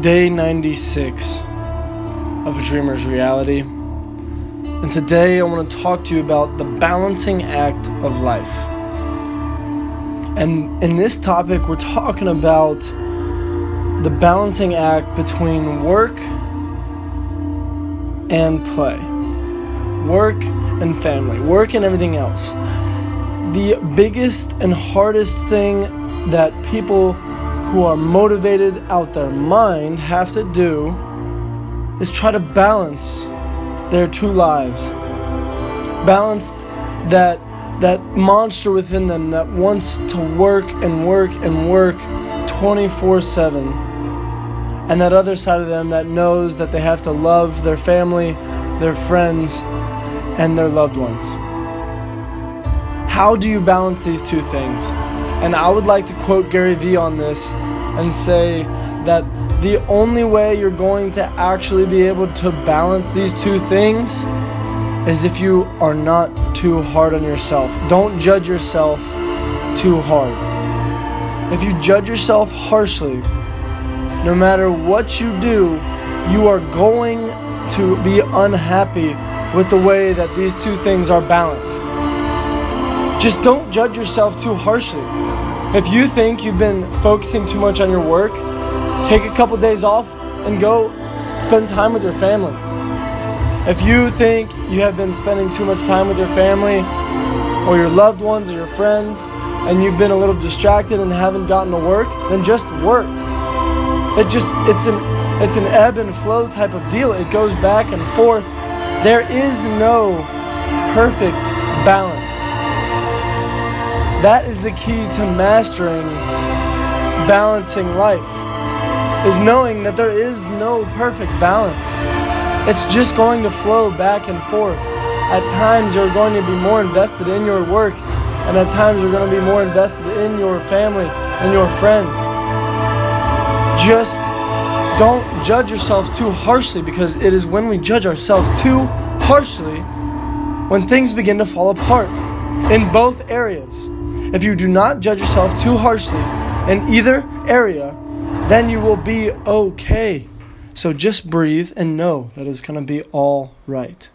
day 96 of Dreamer's Reality. And today I want to talk to you about the balancing act of life. And in this topic, we're talking about the balancing act between work and play, work and family, work and everything else. The biggest and hardest thing that people who are motivated out their mind have to do is try to balance their two lives. Balance that that monster within them that wants to work and work and work 24/7 and that other side of them that knows that they have to love their family, their friends and their loved ones. How do you balance these two things? And I would like to quote Gary Vee on this and say that the only way you're going to actually be able to balance these two things is if you are not too hard on yourself. Don't judge yourself too hard. If you judge yourself harshly, no matter what you do, you are going to be unhappy with the way that these two things are balanced. Just don't judge yourself too harshly. If you think you've been focusing too much on your work, take a couple days off and go spend time with your family. If you think you have been spending too much time with your family or your loved ones or your friends and you've been a little distracted and haven't gotten to work, then just work. It just it's an it's an ebb and flow type of deal. It goes back and forth. There is no perfect balance. That is the key to mastering balancing life. Is knowing that there is no perfect balance. It's just going to flow back and forth. At times you're going to be more invested in your work, and at times you're going to be more invested in your family and your friends. Just don't judge yourself too harshly because it is when we judge ourselves too harshly when things begin to fall apart in both areas. If you do not judge yourself too harshly in either area, then you will be okay. So just breathe and know that it's going to be all right.